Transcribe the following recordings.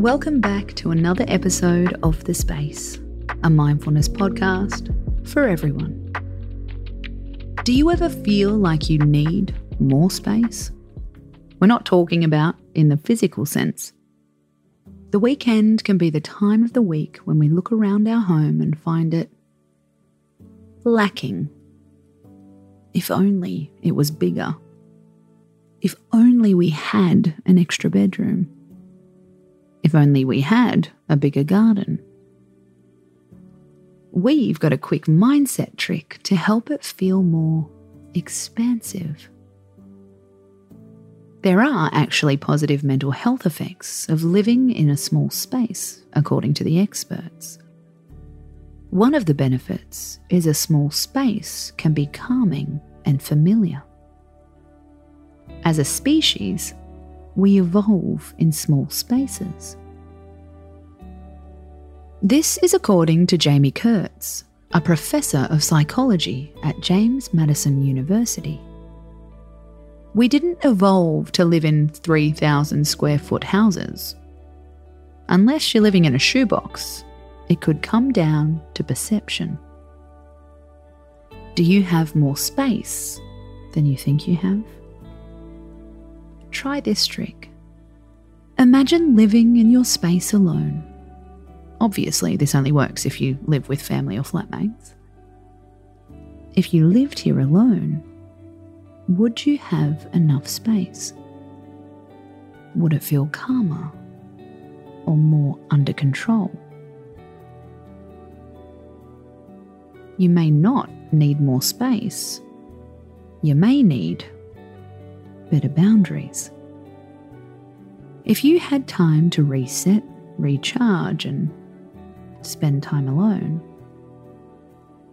Welcome back to another episode of The Space, a mindfulness podcast for everyone. Do you ever feel like you need more space? We're not talking about in the physical sense. The weekend can be the time of the week when we look around our home and find it lacking. If only it was bigger. If only we had an extra bedroom. If only we had a bigger garden. We've got a quick mindset trick to help it feel more expansive. There are actually positive mental health effects of living in a small space, according to the experts. One of the benefits is a small space can be calming and familiar. As a species, we evolve in small spaces. This is according to Jaime Kurtz, a professor of psychology at James Madison University. We didn't evolve to live in 3,000 square foot houses. Unless you're living in a shoebox, it could come down to perception. Do you have more space than you think you have? Try this trick. Imagine living in your space alone. Obviously, this only works if you live with family or flatmates. If you lived here alone, would you have enough space? Would it feel calmer or more under control? You may not need more space. You may need better boundaries. If you had time to reset, recharge, and spend time alone,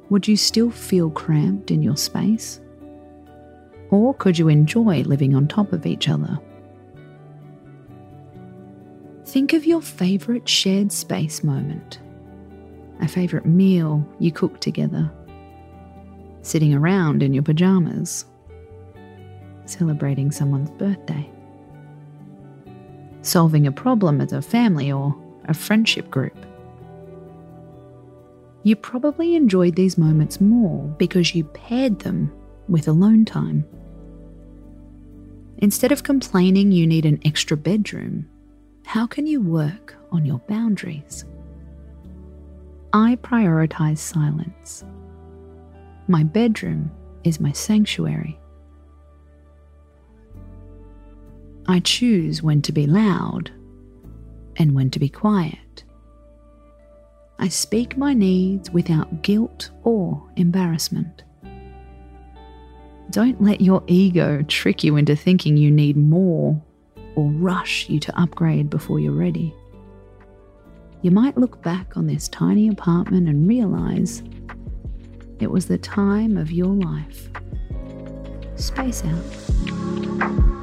would you still feel cramped in your space? Or could you enjoy living on top of each other? Think of your favourite shared space moment, a favourite meal you cooked together, sitting around in your pyjamas, celebrating someone's birthday, solving a problem as a family or a friendship group. You probably enjoyed these moments more because you paired them with alone time. Instead of complaining you need an extra bedroom, how can you work on your boundaries? I prioritize silence. My bedroom is my sanctuary. I choose when to be loud and when to be quiet. I speak my needs without guilt or embarrassment. Don't let your ego trick you into thinking you need more or rush you to upgrade before you're ready. You might look back on this tiny apartment and realize it was the time of your life. Space out.